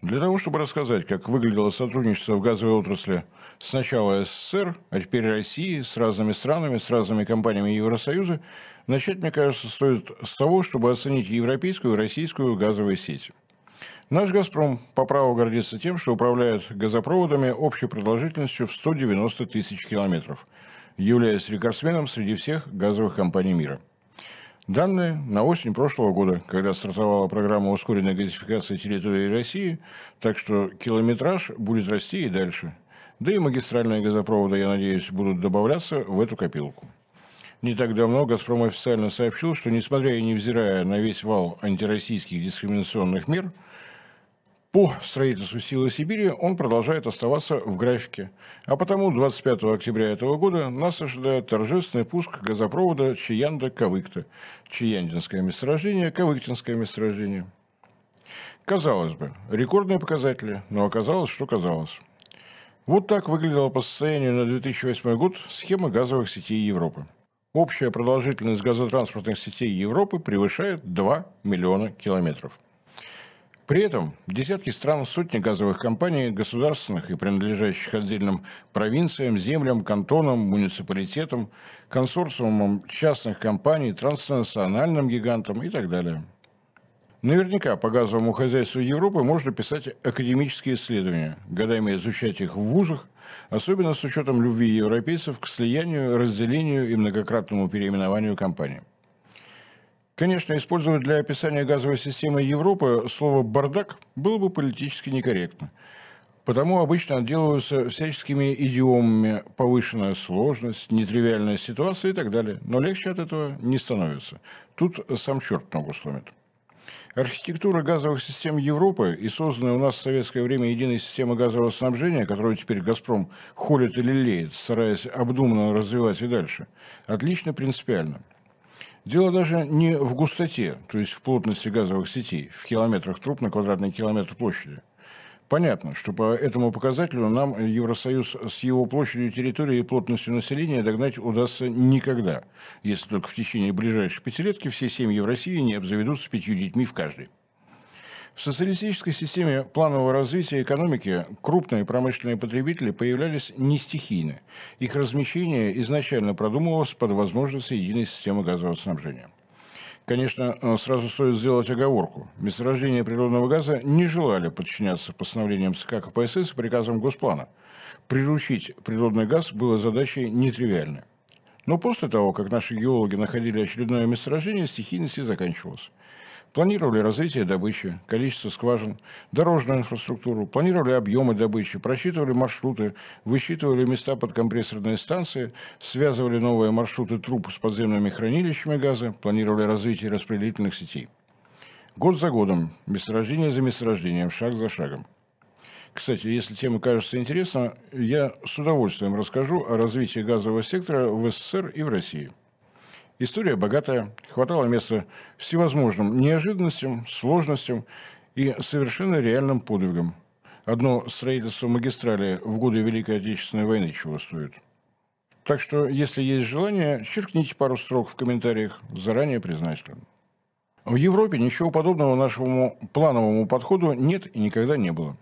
Для того, чтобы рассказать, как выглядело сотрудничество в газовой отрасли сначала СССР, а теперь России, с разными странами, с разными компаниями Евросоюза, начать, мне кажется, стоит с того, чтобы оценить европейскую и российскую газовые сети. Наш «Газпром» по праву гордится тем, что управляет газопроводами общей продолжительностью в 190 тысяч километров, являясь рекордсменом среди всех газовых компаний мира – Данные на осень прошлого года, когда стартовала программа ускоренной газификации территории России, так что километраж будет расти и дальше. Да и магистральные газопроводы, я надеюсь, будут добавляться в эту копилку. Не так давно «Газпром» официально сообщил, что, несмотря и невзирая на весь вал антироссийских дискриминационных мер – по строительству «Силы Сибири» он продолжает оставаться в графике. А потому 25 октября этого года нас ожидает торжественный пуск газопровода Чаянда-Кавыкта. Чаяндинское месторождение, Кавыктинское месторождение. Казалось бы, рекордные показатели, но оказалось, что казалось. Вот так выглядела по состоянию на 2008 год схема газовых сетей Европы. Общая продолжительность газотранспортных сетей Европы превышает 2 миллиона километров – при этом десятки стран, сотни газовых компаний, государственных и принадлежащих отдельным провинциям, землям, кантонам, муниципалитетам, консорциумам частных компаний, транснациональным гигантам и так далее. Наверняка по газовому хозяйству Европы можно писать академические исследования, годами изучать их в вузах, особенно с учетом любви европейцев к слиянию, разделению и многократному переименованию компаний. Конечно, использовать для описания газовой системы Европы слово «бардак» было бы политически некорректно. Потому обычно отделываются всяческими идиомами повышенная сложность, нетривиальная ситуация и так далее. Но легче от этого не становится. Тут сам черт ногу сломит. Архитектура газовых систем Европы и созданная у нас в советское время единая система газового снабжения, которую теперь «Газпром» холит и лелеет, стараясь обдуманно развивать и дальше, отлично принципиально – Дело даже не в густоте, то есть в плотности газовых сетей, в километрах труб на квадратный километр площади. Понятно, что по этому показателю нам Евросоюз с его площадью территории и плотностью населения догнать удастся никогда, если только в течение ближайшей пятилетки все семьи в России не обзаведутся пятью детьми в каждой. В социалистической системе планового развития экономики крупные промышленные потребители появлялись не стихийно. Их размещение изначально продумывалось под возможности единой системы газового снабжения. Конечно, сразу стоит сделать оговорку. Месторождения природного газа не желали подчиняться постановлениям ЦК КПСС и приказам Госплана. Приручить природный газ было задачей нетривиальной. Но после того, как наши геологи находили очередное месторождение, стихийность и заканчивалась. Планировали развитие добычи, количество скважин, дорожную инфраструктуру, планировали объемы добычи, просчитывали маршруты, высчитывали места под компрессорные станции, связывали новые маршруты труб с подземными хранилищами газа, планировали развитие распределительных сетей. Год за годом, месторождение за месторождением, шаг за шагом. Кстати, если тема кажется интересна, я с удовольствием расскажу о развитии газового сектора в СССР и в России – История богатая, хватало места всевозможным неожиданностям, сложностям и совершенно реальным подвигам. Одно строительство магистрали в годы Великой Отечественной войны чего стоит. Так что, если есть желание, черкните пару строк в комментариях, заранее признателен. В Европе ничего подобного нашему плановому подходу нет и никогда не было.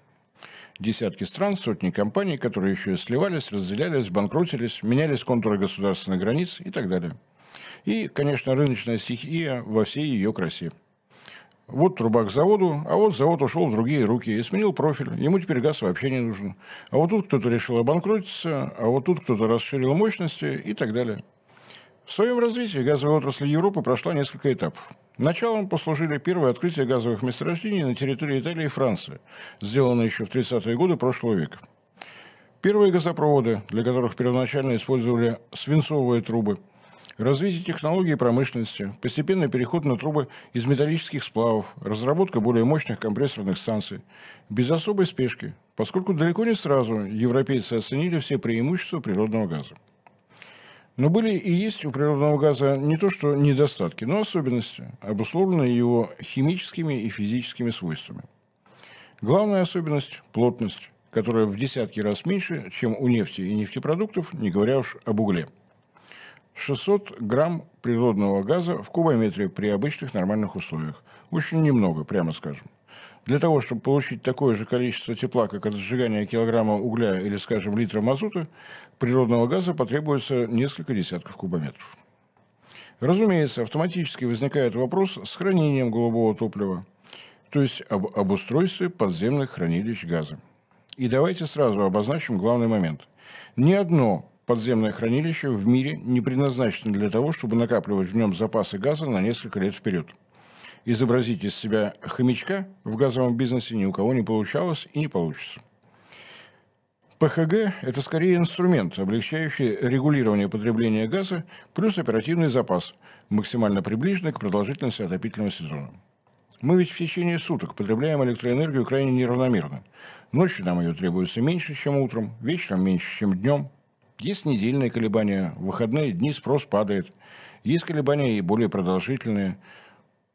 Десятки стран, сотни компаний, которые еще и сливались, разделялись, банкротились, менялись контуры государственных границ и так далее – и, конечно, рыночная стихия во всей ее красе. Вот труба к заводу, а вот завод ушел в другие руки и сменил профиль. Ему теперь газ вообще не нужен. А вот тут кто-то решил обанкротиться, а вот тут кто-то расширил мощности и так далее. В своем развитии газовая отрасль Европы прошла несколько этапов. Началом послужили первые открытия газовых месторождений на территории Италии и Франции, сделанные еще в 30-е годы прошлого века. Первые газопроводы, для которых первоначально использовали свинцовые трубы – развитие технологий промышленности, постепенный переход на трубы из металлических сплавов, разработка более мощных компрессорных станций. Без особой спешки, поскольку далеко не сразу европейцы оценили все преимущества природного газа. Но были и есть у природного газа не то что недостатки, но особенности, обусловленные его химическими и физическими свойствами. Главная особенность – плотность, которая в десятки раз меньше, чем у нефти и нефтепродуктов, не говоря уж об угле – 600 грамм природного газа в кубометре при обычных нормальных условиях. Очень немного, прямо скажем. Для того, чтобы получить такое же количество тепла, как от сжигания килограмма угля или, скажем, литра мазута, природного газа потребуется несколько десятков кубометров. Разумеется, автоматически возникает вопрос с хранением голубого топлива, то есть об обустройстве подземных хранилищ газа. И давайте сразу обозначим главный момент. Ни одно подземное хранилище в мире не предназначено для того, чтобы накапливать в нем запасы газа на несколько лет вперед. Изобразить из себя хомячка в газовом бизнесе ни у кого не получалось и не получится. ПХГ – это скорее инструмент, облегчающий регулирование потребления газа, плюс оперативный запас, максимально приближенный к продолжительности отопительного сезона. Мы ведь в течение суток потребляем электроэнергию крайне неравномерно. Ночью нам ее требуется меньше, чем утром, вечером меньше, чем днем. Есть недельные колебания, в выходные дни спрос падает. Есть колебания и более продолжительные.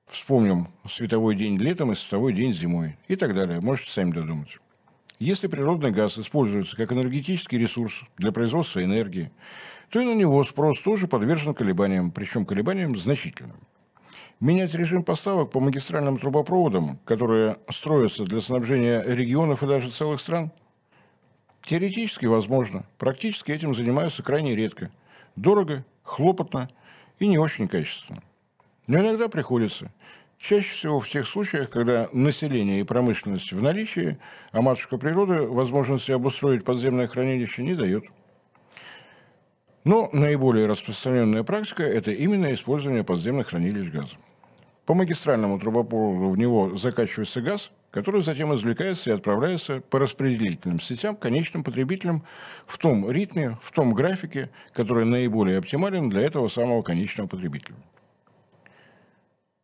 Вспомним световой день летом и световой день зимой и так далее. Можете сами додумать. Если природный газ используется как энергетический ресурс для производства энергии, то и на него спрос тоже подвержен колебаниям, причем колебаниям значительным. Менять режим поставок по магистральным трубопроводам, которые строятся для снабжения регионов и даже целых стран, теоретически возможно. Практически этим занимаются крайне редко. Дорого, хлопотно и не очень качественно. Но иногда приходится. Чаще всего в тех случаях, когда население и промышленность в наличии, а матушка природы возможности обустроить подземное хранилище не дает. Но наиболее распространенная практика – это именно использование подземных хранилищ газа. По магистральному трубопроводу в него закачивается газ, который затем извлекается и отправляется по распределительным сетям конечным потребителям в том ритме, в том графике, который наиболее оптимален для этого самого конечного потребителя.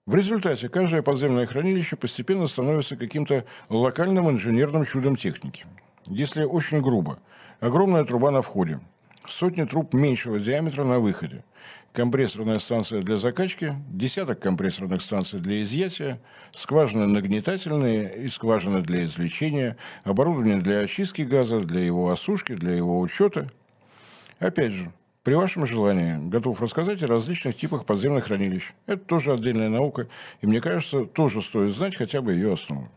В результате каждое подземное хранилище постепенно становится каким-то локальным инженерным чудом техники. Если очень грубо, огромная труба на входе, сотни труб меньшего диаметра на выходе – компрессорная станция для закачки, десяток компрессорных станций для изъятия, скважины нагнетательные и скважины для извлечения, оборудование для очистки газа, для его осушки, для его учета. Опять же, при вашем желании готов рассказать о различных типах подземных хранилищ. Это тоже отдельная наука, и мне кажется, тоже стоит знать хотя бы ее основу.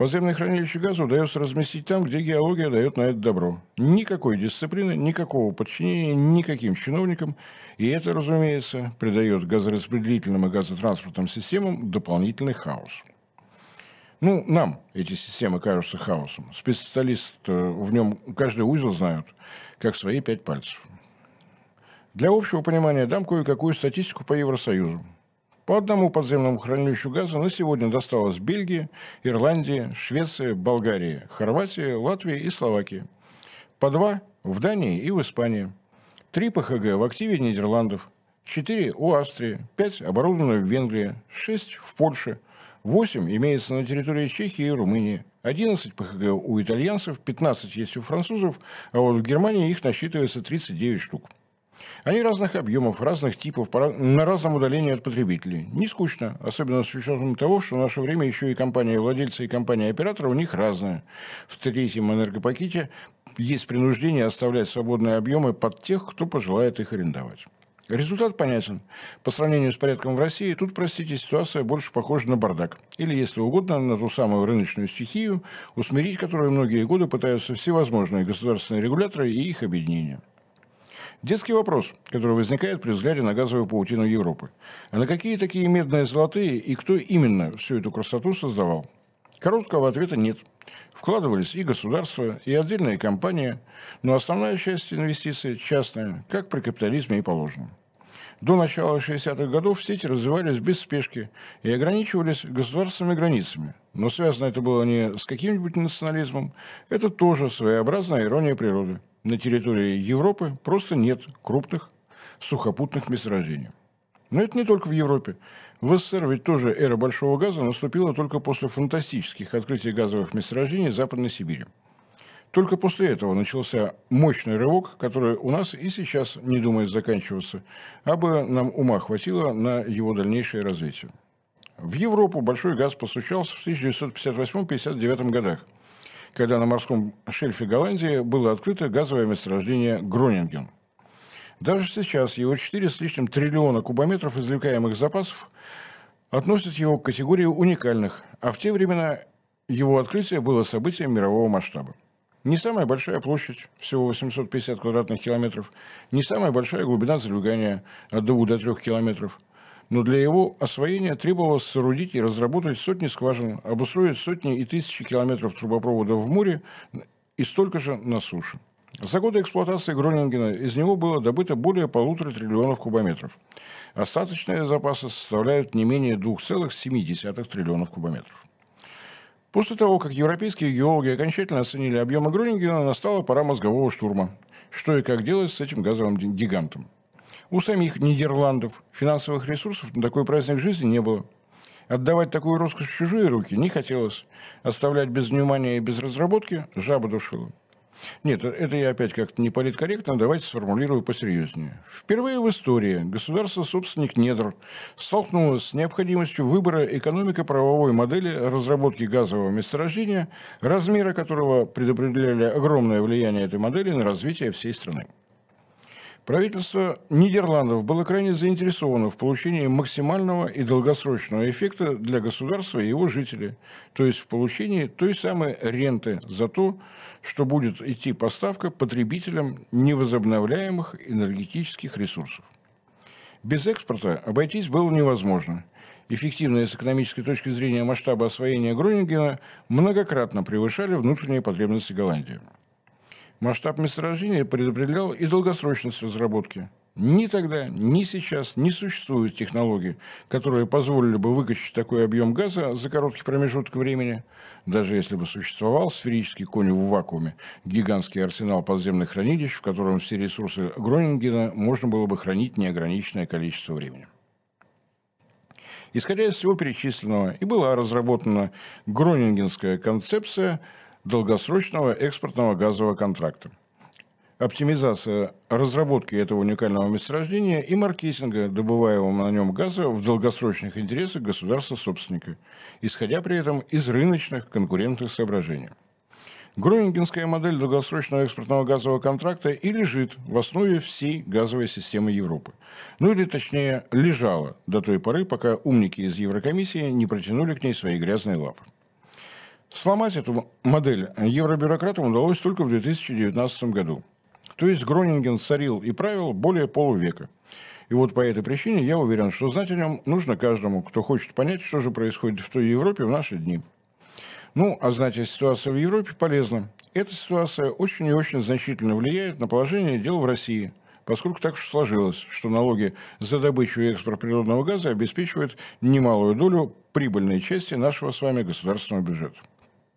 Подземное хранилище газа удается разместить там, где геология дает на это добро. Никакой дисциплины, никакого подчинения никаким чиновникам. И это, разумеется, придает газораспределительным и газотранспортным системам дополнительный хаос. Ну, нам эти системы кажутся хаосом. Специалисты в нем каждый узел знают, как свои пять пальцев. Для общего понимания дам кое-какую статистику по Евросоюзу. По одному подземному хранилищу газа на сегодня досталось Бельгии, Ирландии, Швеции, Болгарии, Хорватии, Латвии и Словакии. По два в Дании и в Испании. Три ПХГ в активе Нидерландов. Четыре у Австрии. Пять оборудованы в Венгрии. Шесть в Польше. Восемь имеется на территории Чехии и Румынии. 11 ПХГ у итальянцев, 15 есть у французов, а вот в Германии их насчитывается 39 штук. Они разных объемов, разных типов, на разном удалении от потребителей. Не скучно, особенно с учетом того, что в наше время еще и компания-владельцы и компания-оператора у них разные. В третьем энергопакете есть принуждение оставлять свободные объемы под тех, кто пожелает их арендовать. Результат понятен. По сравнению с порядком в России, тут, простите, ситуация больше похожа на бардак. Или, если угодно, на ту самую рыночную стихию, усмирить которую многие годы пытаются всевозможные государственные регуляторы и их объединения. Детский вопрос, который возникает при взгляде на газовую паутину Европы. А на какие такие медные золотые и кто именно всю эту красоту создавал? Короткого ответа нет. Вкладывались и государства, и отдельные компании, но основная часть инвестиций частная, как при капитализме и положено. До начала 60-х годов сети развивались без спешки и ограничивались государственными границами. Но связано это было не с каким-нибудь национализмом, это тоже своеобразная ирония природы на территории Европы просто нет крупных сухопутных месторождений. Но это не только в Европе. В СССР ведь тоже эра большого газа наступила только после фантастических открытий газовых месторождений Западной Сибири. Только после этого начался мощный рывок, который у нас и сейчас не думает заканчиваться, а бы нам ума хватило на его дальнейшее развитие. В Европу большой газ постучался в 1958-59 годах – когда на морском шельфе Голландии было открыто газовое месторождение Гронинген. Даже сейчас его 4 с лишним триллиона кубометров извлекаемых запасов относят его к категории уникальных, а в те времена его открытие было событием мирового масштаба. Не самая большая площадь, всего 850 квадратных километров, не самая большая глубина залегания от 2 до 3 километров, но для его освоения требовалось соорудить и разработать сотни скважин, обустроить сотни и тысячи километров трубопроводов в море и столько же на суше. За годы эксплуатации Гронингена из него было добыто более полутора триллионов кубометров. Остаточные запасы составляют не менее 2,7 триллионов кубометров. После того, как европейские геологи окончательно оценили объемы Гронингена, настала пора мозгового штурма. Что и как делать с этим газовым гигантом. У самих Нидерландов финансовых ресурсов на такой праздник жизни не было. Отдавать такую роскошь в чужие руки не хотелось. Оставлять без внимания и без разработки жаба душила. Нет, это я опять как-то не политкорректно, давайте сформулирую посерьезнее. Впервые в истории государство-собственник недр столкнулось с необходимостью выбора экономико-правовой модели разработки газового месторождения, размеры которого предопределяли огромное влияние этой модели на развитие всей страны. Правительство Нидерландов было крайне заинтересовано в получении максимального и долгосрочного эффекта для государства и его жителей, то есть в получении той самой ренты за то, что будет идти поставка потребителям невозобновляемых энергетических ресурсов. Без экспорта обойтись было невозможно. Эффективные с экономической точки зрения масштабы освоения Гронингена многократно превышали внутренние потребности Голландии. Масштаб месторождения предопределял и долгосрочность разработки. Ни тогда, ни сейчас не существует технологий, которые позволили бы выкачать такой объем газа за короткий промежуток времени. Даже если бы существовал сферический конь в вакууме, гигантский арсенал подземных хранилищ, в котором все ресурсы Гронингена можно было бы хранить неограниченное количество времени. Исходя из всего перечисленного, и была разработана Гронингенская концепция – долгосрочного экспортного газового контракта. Оптимизация разработки этого уникального месторождения и маркетинга добываемого на нем газа в долгосрочных интересах государства-собственника, исходя при этом из рыночных конкурентных соображений. Гронингенская модель долгосрочного экспортного газового контракта и лежит в основе всей газовой системы Европы. Ну или точнее, лежала до той поры, пока умники из Еврокомиссии не протянули к ней свои грязные лапы. Сломать эту модель евробюрократам удалось только в 2019 году. То есть Гронинген царил и правил более полувека. И вот по этой причине я уверен, что знать о нем нужно каждому, кто хочет понять, что же происходит в той Европе в наши дни. Ну, а знать о ситуации в Европе полезно. Эта ситуация очень и очень значительно влияет на положение дел в России, поскольку так уж сложилось, что налоги за добычу и экспорт природного газа обеспечивают немалую долю прибыльной части нашего с вами государственного бюджета.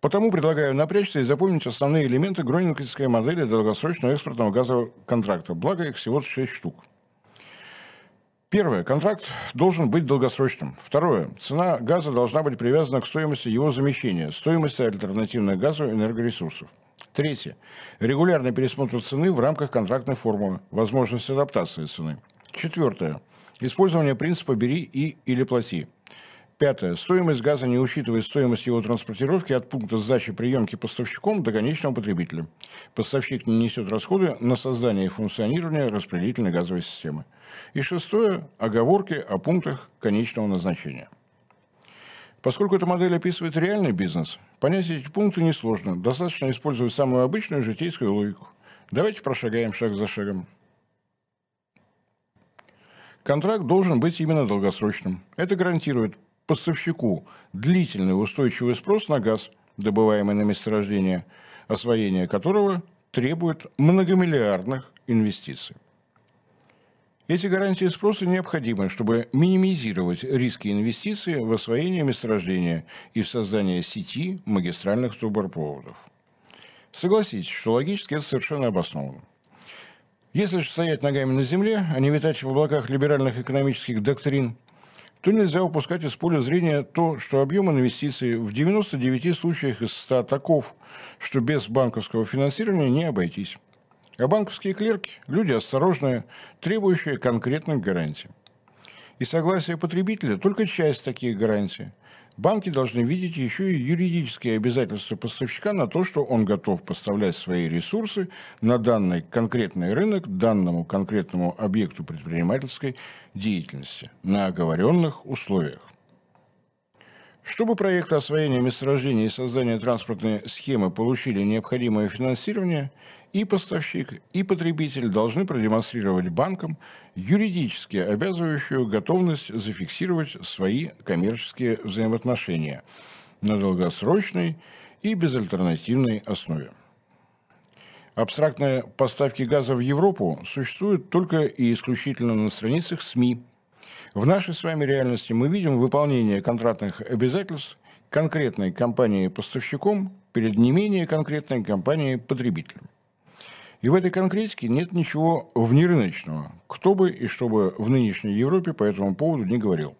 Потому предлагаю напрячься и запомнить основные элементы гронингской модели долгосрочного экспортного газового контракта. Благо их всего 6 штук. Первое. Контракт должен быть долгосрочным. Второе. Цена газа должна быть привязана к стоимости его замещения, стоимости альтернативных газу энергоресурсов. Третье. Регулярный пересмотр цены в рамках контрактной формулы, возможность адаптации цены. Четвертое. Использование принципа «бери и или плати». Пятое. Стоимость газа не учитывает стоимость его транспортировки от пункта сдачи приемки поставщиком до конечного потребителя. Поставщик не несет расходы на создание и функционирование распределительной газовой системы. И шестое. Оговорки о пунктах конечного назначения. Поскольку эта модель описывает реальный бизнес, понять эти пункты несложно. Достаточно использовать самую обычную житейскую логику. Давайте прошагаем шаг за шагом. Контракт должен быть именно долгосрочным. Это гарантирует поставщику длительный устойчивый спрос на газ, добываемый на месторождение, освоение которого требует многомиллиардных инвестиций. Эти гарантии спроса необходимы, чтобы минимизировать риски инвестиций в освоение месторождения и в создание сети магистральных трубопроводов. Согласитесь, что логически это совершенно обосновано. Если же стоять ногами на земле, а не витать в облаках либеральных экономических доктрин, то нельзя упускать из поля зрения то, что объем инвестиций в 99 случаях из 100 таков, что без банковского финансирования не обойтись. А банковские клерки – люди осторожные, требующие конкретных гарантий. И согласие потребителя – только часть таких гарантий – банки должны видеть еще и юридические обязательства поставщика на то, что он готов поставлять свои ресурсы на данный конкретный рынок, данному конкретному объекту предпринимательской деятельности на оговоренных условиях. Чтобы проекты освоения месторождения и создания транспортной схемы получили необходимое финансирование, и поставщик, и потребитель должны продемонстрировать банкам юридически обязывающую готовность зафиксировать свои коммерческие взаимоотношения на долгосрочной и безальтернативной основе. Абстрактные поставки газа в Европу существуют только и исключительно на страницах СМИ. В нашей с вами реальности мы видим выполнение контрактных обязательств конкретной компании-поставщиком перед не менее конкретной компанией-потребителем. И в этой конкретике нет ничего внерыночного, кто бы и что бы в нынешней Европе по этому поводу не говорил.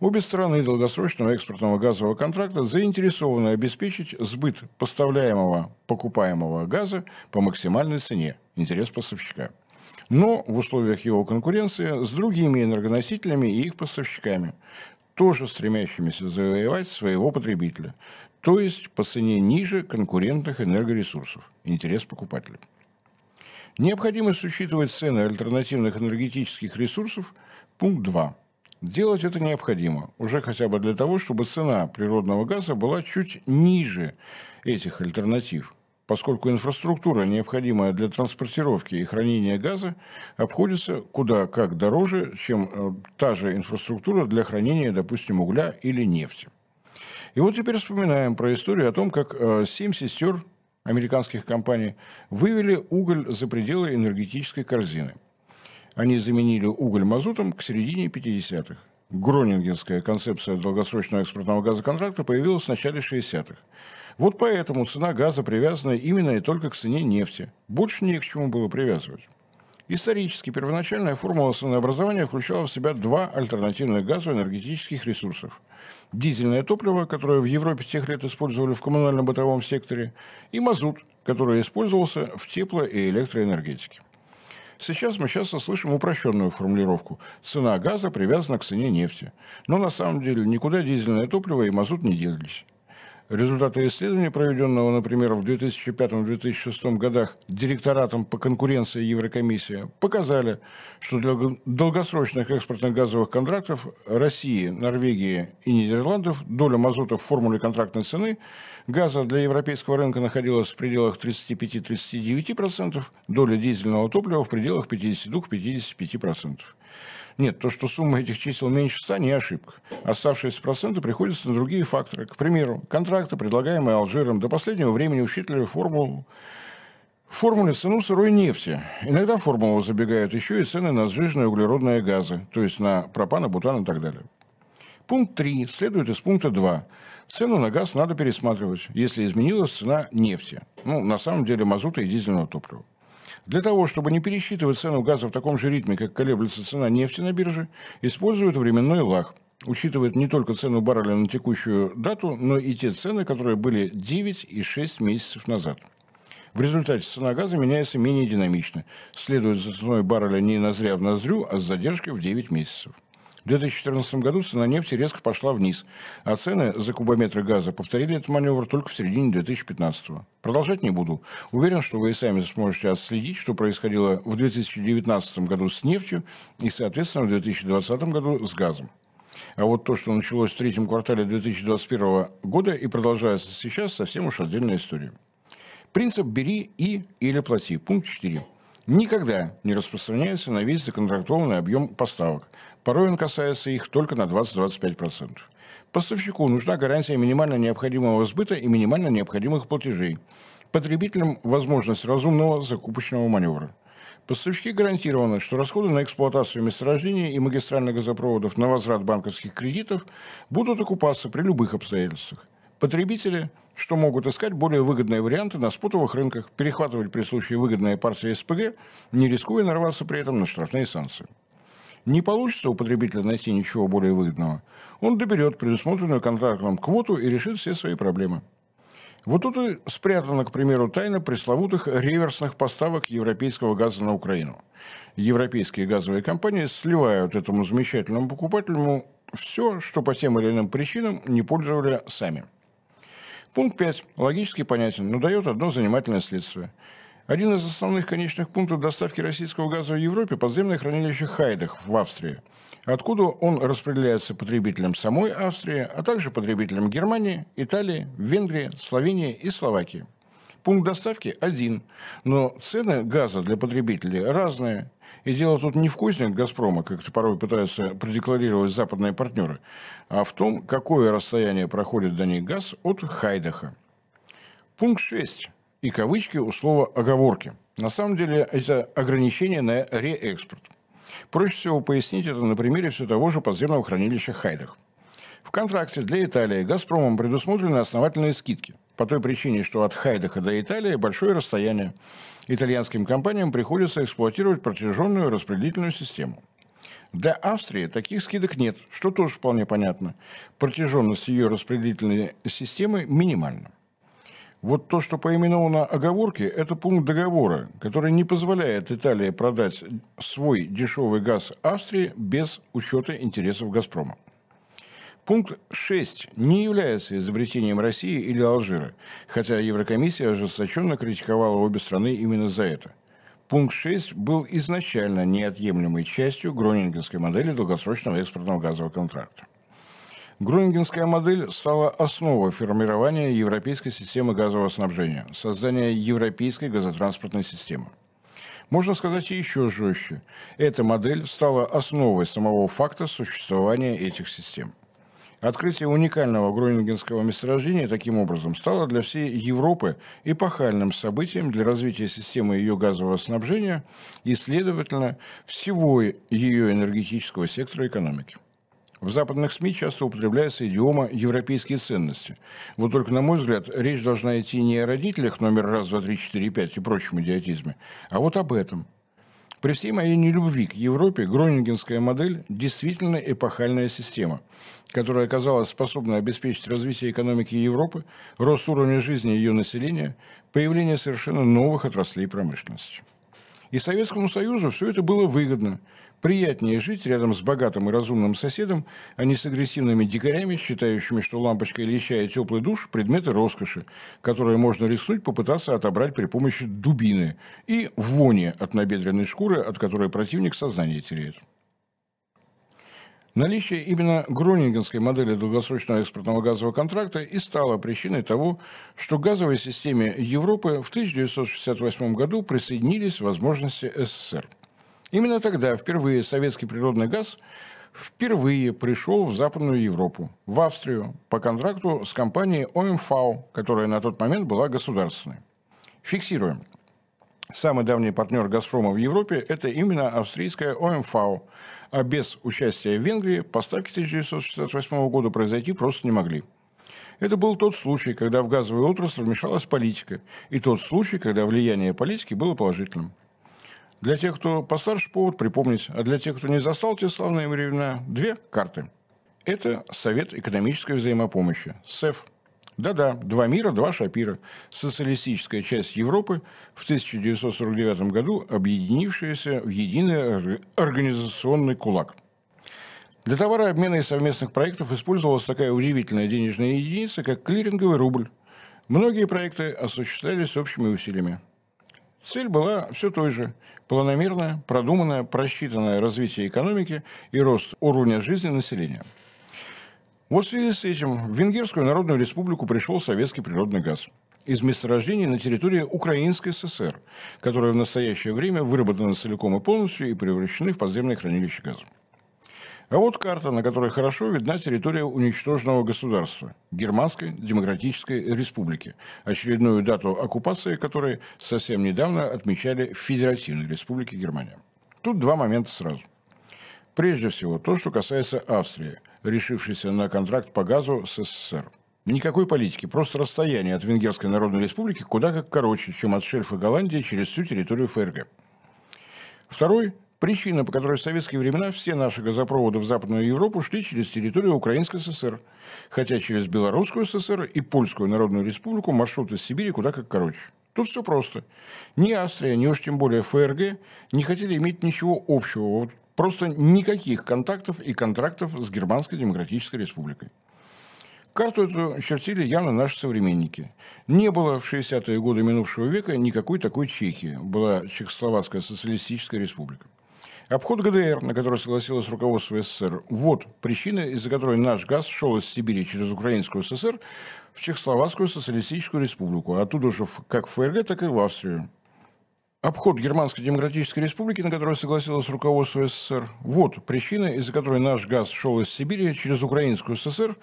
Обе стороны долгосрочного экспортного газового контракта заинтересованы обеспечить сбыт поставляемого покупаемого газа по максимальной цене, интерес поставщика. Но в условиях его конкуренции с другими энергоносителями и их поставщиками, тоже стремящимися завоевать своего потребителя, то есть по цене ниже конкурентных энергоресурсов, интерес покупателя. Необходимость учитывать цены альтернативных энергетических ресурсов – пункт 2. Делать это необходимо, уже хотя бы для того, чтобы цена природного газа была чуть ниже этих альтернатив, поскольку инфраструктура, необходимая для транспортировки и хранения газа, обходится куда как дороже, чем э, та же инфраструктура для хранения, допустим, угля или нефти. И вот теперь вспоминаем про историю о том, как э, семь сестер американских компаний вывели уголь за пределы энергетической корзины. Они заменили уголь мазутом к середине 50-х. Гронингенская концепция долгосрочного экспортного газоконтракта появилась в начале 60-х. Вот поэтому цена газа привязана именно и только к цене нефти. Больше не к чему было привязывать. Исторически первоначальная формула ценообразования включала в себя два альтернативных газоэнергетических ресурсов. Дизельное топливо, которое в Европе тех лет использовали в коммунально-бытовом секторе, и мазут, который использовался в тепло- и электроэнергетике. Сейчас мы часто слышим упрощенную формулировку «цена газа привязана к цене нефти». Но на самом деле никуда дизельное топливо и мазут не делись. Результаты исследования, проведенного, например, в 2005-2006 годах директоратом по конкуренции Еврокомиссии, показали, что для долгосрочных экспортных газовых контрактов России, Норвегии и Нидерландов доля мазута в формуле контрактной цены газа для европейского рынка находилась в пределах 35-39%, доля дизельного топлива в пределах 52-55%. Нет, то, что сумма этих чисел меньше 100, не ошибка. Оставшиеся проценты приходятся на другие факторы. К примеру, контракты, предлагаемые Алжиром, до последнего времени учитывали формулу в формуле цену сырой нефти. Иногда в формулу забегают еще и цены на сжиженные углеродные газы, то есть на пропан, бутан и так далее. Пункт 3 следует из пункта 2. Цену на газ надо пересматривать, если изменилась цена нефти. Ну, на самом деле, мазута и дизельного топлива. Для того, чтобы не пересчитывать цену газа в таком же ритме, как колеблется цена нефти на бирже, используют временной лаг. Учитывает не только цену барреля на текущую дату, но и те цены, которые были 9 и 6 месяцев назад. В результате цена газа меняется менее динамично, следует за ценой барреля не назря в ноздрю, а с задержкой в 9 месяцев. В 2014 году цена нефти резко пошла вниз, а цены за кубометры газа повторили этот маневр только в середине 2015 года. Продолжать не буду. Уверен, что вы и сами сможете отследить, что происходило в 2019 году с нефтью и, соответственно, в 2020 году с газом. А вот то, что началось в третьем квартале 2021 года и продолжается сейчас, совсем уж отдельная история. Принцип «бери и или плати». Пункт 4. Никогда не распространяется на весь законтрактованный объем поставок – Порой он касается их только на 20-25%. Поставщику нужна гарантия минимально необходимого сбыта и минимально необходимых платежей. Потребителям возможность разумного закупочного маневра. Поставщики гарантированы, что расходы на эксплуатацию месторождения и магистральных газопроводов на возврат банковских кредитов будут окупаться при любых обстоятельствах. Потребители, что могут искать более выгодные варианты на спотовых рынках, перехватывать при случае выгодные партии СПГ, не рискуя нарваться при этом на штрафные санкции не получится у потребителя найти ничего более выгодного, он доберет предусмотренную контрактом квоту и решит все свои проблемы. Вот тут и спрятана, к примеру, тайна пресловутых реверсных поставок европейского газа на Украину. Европейские газовые компании сливают этому замечательному покупателю все, что по тем или иным причинам не пользовали сами. Пункт 5. Логически понятен, но дает одно занимательное следствие – один из основных конечных пунктов доставки российского газа в Европе – подземное хранилище Хайдах в Австрии. откуда он распределяется потребителям самой Австрии, а также потребителям Германии, Италии, Венгрии, Словении и Словакии. Пункт доставки один, но цены газа для потребителей разные. И дело тут не в кузне «Газпрома», как это порой пытаются продекларировать западные партнеры, а в том, какое расстояние проходит до них газ от Хайдаха. Пункт 6. И кавычки у слова «оговорки». На самом деле это ограничение на реэкспорт. Проще всего пояснить это на примере все того же подземного хранилища Хайдах. В контракте для Италии «Газпромом» предусмотрены основательные скидки. По той причине, что от Хайдаха до Италии большое расстояние. Итальянским компаниям приходится эксплуатировать протяженную распределительную систему. Для Австрии таких скидок нет, что тоже вполне понятно. Протяженность ее распределительной системы минимальна. Вот то, что поименовано оговорки, это пункт договора, который не позволяет Италии продать свой дешевый газ Австрии без учета интересов «Газпрома». Пункт 6 не является изобретением России или Алжира, хотя Еврокомиссия ожесточенно критиковала обе страны именно за это. Пункт 6 был изначально неотъемлемой частью гронингенской модели долгосрочного экспортного газового контракта. Гронингенская модель стала основой формирования европейской системы газового снабжения, создания европейской газотранспортной системы. Можно сказать еще жестче. Эта модель стала основой самого факта существования этих систем. Открытие уникального гронингенского месторождения таким образом стало для всей Европы эпохальным событием для развития системы ее газового снабжения и, следовательно, всего ее энергетического сектора экономики. В западных СМИ часто употребляется идиома «европейские ценности». Вот только, на мой взгляд, речь должна идти не о родителях номер раз, два, три, четыре, пять и прочем идиотизме, а вот об этом. При всей моей нелюбви к Европе, гронингенская модель действительно эпохальная система, которая оказалась способна обеспечить развитие экономики Европы, рост уровня жизни ее населения, появление совершенно новых отраслей промышленности. И Советскому Союзу все это было выгодно. Приятнее жить рядом с богатым и разумным соседом, а не с агрессивными дикарями, считающими, что лампочка Ильича и теплый душ – предметы роскоши, которые можно рискнуть попытаться отобрать при помощи дубины и вони от набедренной шкуры, от которой противник сознание теряет. Наличие именно гронингенской модели долгосрочного экспортного газового контракта и стало причиной того, что к газовой системе Европы в 1968 году присоединились возможности СССР. Именно тогда впервые советский природный газ впервые пришел в Западную Европу, в Австрию, по контракту с компанией ОМФАУ, которая на тот момент была государственной. Фиксируем. Самый давний партнер «Газпрома» в Европе – это именно австрийская ОМФАУ, а без участия Венгрии поставки 1968 года произойти просто не могли. Это был тот случай, когда в газовую отрасль вмешалась политика, и тот случай, когда влияние политики было положительным. Для тех, кто постарше, повод припомнить, а для тех, кто не застал те славные времена, две карты. Это Совет экономической взаимопомощи, СЭФ – да-да, два мира, два Шапира. Социалистическая часть Европы в 1949 году, объединившаяся в единый организационный кулак. Для товарообмена и совместных проектов использовалась такая удивительная денежная единица, как клиринговый рубль. Многие проекты осуществлялись общими усилиями. Цель была все той же – планомерное, продуманное, просчитанное развитие экономики и рост уровня жизни населения – вот в связи с этим в Венгерскую Народную Республику пришел советский природный газ из месторождений на территории Украинской ССР, которые в настоящее время выработаны целиком и полностью и превращены в подземные хранилища газа. А вот карта, на которой хорошо видна территория уничтоженного государства – Германской Демократической Республики, очередную дату оккупации которой совсем недавно отмечали в Федеративной Республике Германия. Тут два момента сразу. Прежде всего, то, что касается Австрии, решившейся на контракт по газу с СССР. Никакой политики, просто расстояние от Венгерской Народной Республики куда как короче, чем от шельфа Голландии через всю территорию ФРГ. Второй – причина, по которой в советские времена все наши газопроводы в Западную Европу шли через территорию Украинской ССР, хотя через Белорусскую ССР и Польскую Народную Республику маршрут из Сибири куда как короче. Тут все просто. Ни Австрия, ни уж тем более ФРГ не хотели иметь ничего общего вот Просто никаких контактов и контрактов с Германской Демократической Республикой. Карту эту чертили явно наши современники. Не было в 60-е годы минувшего века никакой такой Чехии. Была Чехословацкая социалистическая республика. Обход ГДР, на который согласилось руководство СССР, вот причина, из-за которой наш газ шел из Сибири через Украинскую ССР в Чехословацкую социалистическую республику, а оттуда же как в ФРГ, так и в Австрию. Обход Германской Демократической Республики, на который согласилось руководство СССР, вот причина, из-за которой наш газ шел из Сибири через Украинскую ССР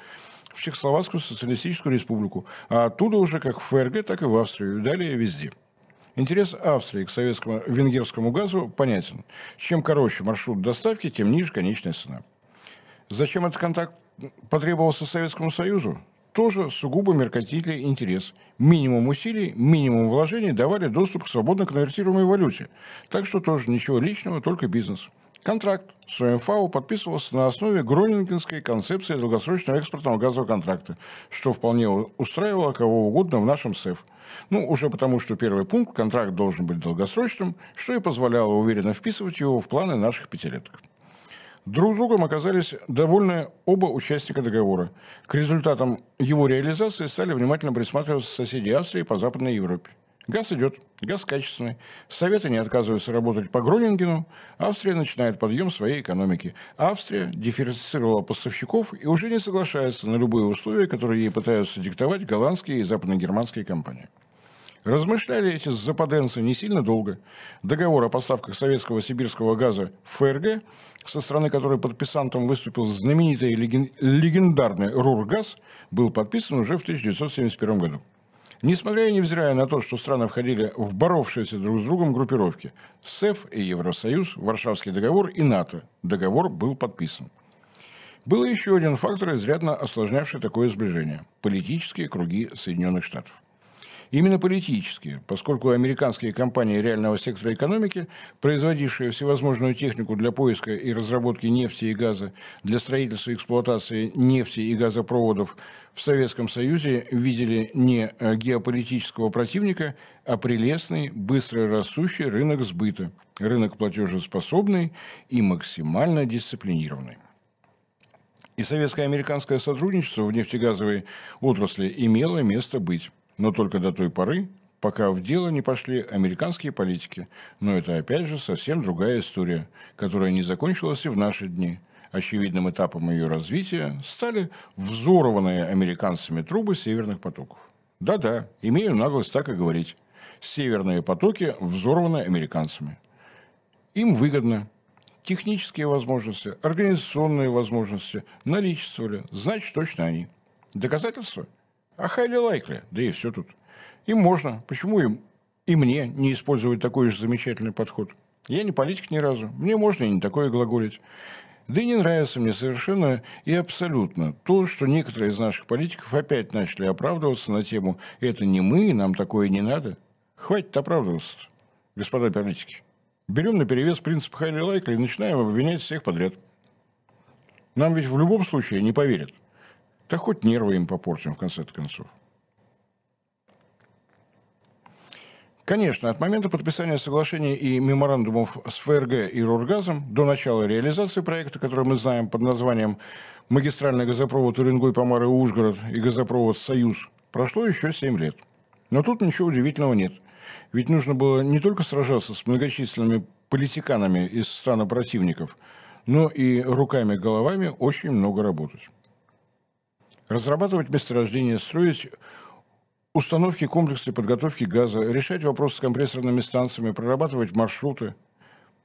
в Чехословацкую социалистическую республику, а оттуда уже как в ФРГ, так и в Австрию, и далее везде. Интерес Австрии к советскому венгерскому газу понятен. Чем короче маршрут доставки, тем ниже конечная цена. Зачем этот контакт потребовался Советскому Союзу? Тоже сугубо меркантильный интерес. Минимум усилий, минимум вложений давали доступ к свободно конвертируемой валюте. Так что тоже ничего личного, только бизнес. Контракт с ОМФАО подписывался на основе Гронингенской концепции долгосрочного экспортного газового контракта, что вполне устраивало кого угодно в нашем СЭФ. Ну, уже потому, что первый пункт, контракт должен быть долгосрочным, что и позволяло уверенно вписывать его в планы наших пятилеток. Друг другом оказались довольны оба участника договора. К результатам его реализации стали внимательно присматриваться соседи Австрии по Западной Европе. Газ идет, газ качественный. Советы не отказываются работать по Гронингену. Австрия начинает подъем своей экономики. Австрия диверсифицировала поставщиков и уже не соглашается на любые условия, которые ей пытаются диктовать голландские и западногерманские компании. Размышляли эти западенцы не сильно долго. Договор о поставках советского сибирского газа в ФРГ, со стороны которой подписантом выступил знаменитый легендарный Рургаз, был подписан уже в 1971 году. Несмотря и невзирая на то, что страны входили в боровшиеся друг с другом группировки, СЭФ и Евросоюз, Варшавский договор и НАТО, договор был подписан. Был еще один фактор, изрядно осложнявший такое сближение – политические круги Соединенных Штатов. Именно политические, поскольку американские компании реального сектора экономики, производившие всевозможную технику для поиска и разработки нефти и газа, для строительства и эксплуатации нефти и газопроводов в Советском Союзе, видели не э, геополитического противника, а прелестный, быстро растущий рынок сбыта, рынок платежеспособный и максимально дисциплинированный. И советско-американское сотрудничество в нефтегазовой отрасли имело место быть но только до той поры, пока в дело не пошли американские политики. Но это, опять же, совсем другая история, которая не закончилась и в наши дни. Очевидным этапом ее развития стали взорванные американцами трубы северных потоков. Да-да, имею наглость так и говорить. Северные потоки взорваны американцами. Им выгодно. Технические возможности, организационные возможности наличествовали, значит, точно они. Доказательства – а highly likely, да и все тут. Им можно. Почему им и мне не использовать такой же замечательный подход? Я не политик ни разу. Мне можно и не такое глаголить. Да и не нравится мне совершенно и абсолютно то, что некоторые из наших политиков опять начали оправдываться на тему «это не мы, нам такое не надо». Хватит оправдываться, господа политики. Берем на перевес принцип Хайли Лайкли и начинаем обвинять всех подряд. Нам ведь в любом случае не поверят. Да хоть нервы им попортим, в конце концов. Конечно, от момента подписания соглашений и меморандумов с ФРГ и Рургазом до начала реализации проекта, который мы знаем под названием «Магистральный газопровод Уренгой-Помары-Ужгород» и газопровод «Союз», прошло еще 7 лет. Но тут ничего удивительного нет. Ведь нужно было не только сражаться с многочисленными политиканами из стран противников, но и руками-головами очень много работать разрабатывать месторождения, строить установки комплексы подготовки газа, решать вопросы с компрессорными станциями, прорабатывать маршруты.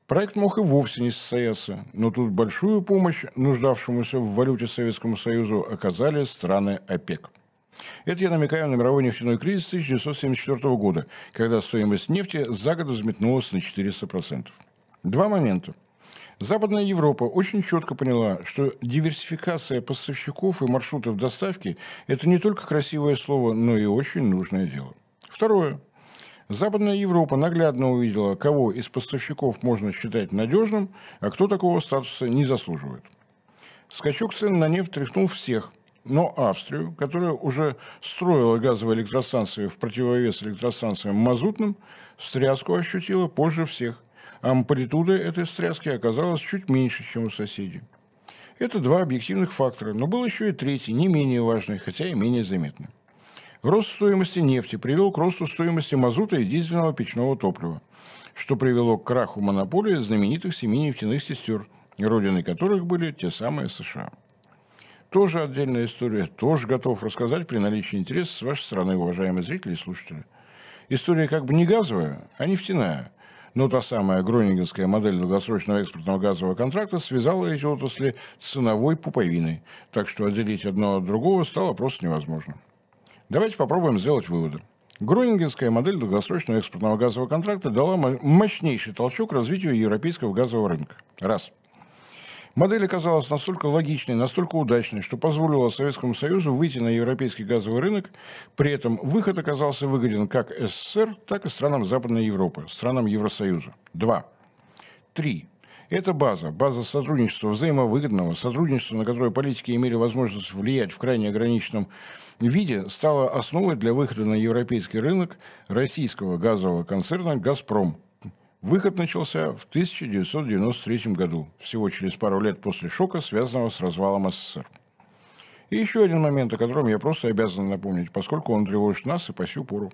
Проект мог и вовсе не состояться, но тут большую помощь нуждавшемуся в валюте Советскому Союзу оказали страны ОПЕК. Это я намекаю на мировой нефтяной кризис 1974 года, когда стоимость нефти за год взметнулась на 400%. Два момента. Западная Европа очень четко поняла, что диверсификация поставщиков и маршрутов доставки – это не только красивое слово, но и очень нужное дело. Второе. Западная Европа наглядно увидела, кого из поставщиков можно считать надежным, а кто такого статуса не заслуживает. Скачок цен на нефть тряхнул всех, но Австрию, которая уже строила газовые электростанции в противовес электростанциям мазутным, встряску ощутила позже всех амплитуда этой встряски оказалась чуть меньше, чем у соседей. Это два объективных фактора, но был еще и третий, не менее важный, хотя и менее заметный. Рост стоимости нефти привел к росту стоимости мазута и дизельного печного топлива. что привело к краху монополии знаменитых семи нефтяных сестер, родиной которых были те самые США. Тоже отдельная история, тоже готов рассказать при наличии интереса с вашей стороны, уважаемые зрители и слушатели. История как бы не газовая, а нефтяная. Но та самая гронингенская модель долгосрочного экспортного газового контракта связала эти отрасли ценовой пуповиной, так что отделить одно от другого стало просто невозможно. Давайте попробуем сделать выводы. Гронингенская модель долгосрочного экспортного газового контракта дала мощнейший толчок развитию европейского газового рынка. Раз – Модель оказалась настолько логичной, настолько удачной, что позволила Советскому Союзу выйти на европейский газовый рынок. При этом выход оказался выгоден как СССР, так и странам Западной Европы, странам Евросоюза. Два. Три. Это база, база сотрудничества, взаимовыгодного сотрудничества, на которое политики имели возможность влиять в крайне ограниченном виде, стала основой для выхода на европейский рынок российского газового концерна «Газпром», Выход начался в 1993 году, всего через пару лет после шока, связанного с развалом СССР. И еще один момент, о котором я просто обязан напомнить, поскольку он тревожит нас и по сю пору.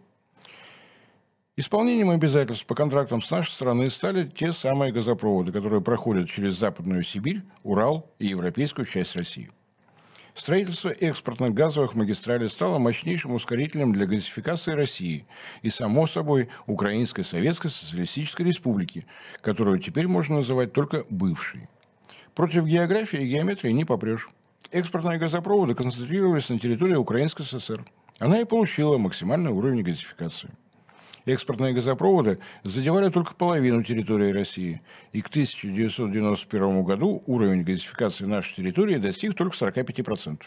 Исполнением обязательств по контрактам с нашей страны стали те самые газопроводы, которые проходят через Западную Сибирь, Урал и европейскую часть России. Строительство экспортных газовых магистралей стало мощнейшим ускорителем для газификации России и, само собой, Украинской Советской Социалистической Республики, которую теперь можно называть только бывшей. Против географии и геометрии не попрешь. Экспортные газопроводы концентрировались на территории Украинской ССР. Она и получила максимальный уровень газификации. Экспортные газопроводы задевали только половину территории России, и к 1991 году уровень газификации нашей территории достиг только 45%.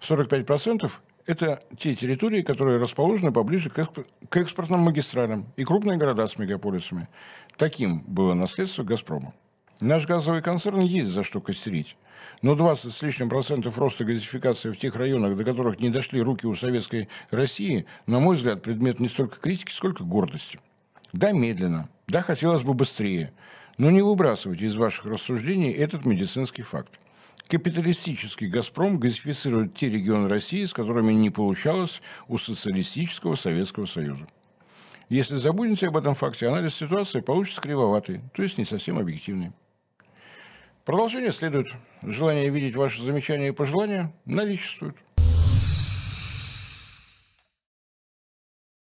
45% – это те территории, которые расположены поближе к экспортным магистралям и крупные города с мегаполисами. Таким было наследство «Газпрома». Наш газовый концерн есть за что костерить. Но 20 с лишним процентов роста газификации в тех районах, до которых не дошли руки у советской России, на мой взгляд, предмет не столько критики, сколько гордости. Да, медленно. Да, хотелось бы быстрее. Но не выбрасывайте из ваших рассуждений этот медицинский факт. Капиталистический «Газпром» газифицирует те регионы России, с которыми не получалось у социалистического Советского Союза. Если забудете об этом факте, анализ ситуации получится кривоватый, то есть не совсем объективный. Продолжение следует. Желание видеть ваши замечания и пожелания наличествует.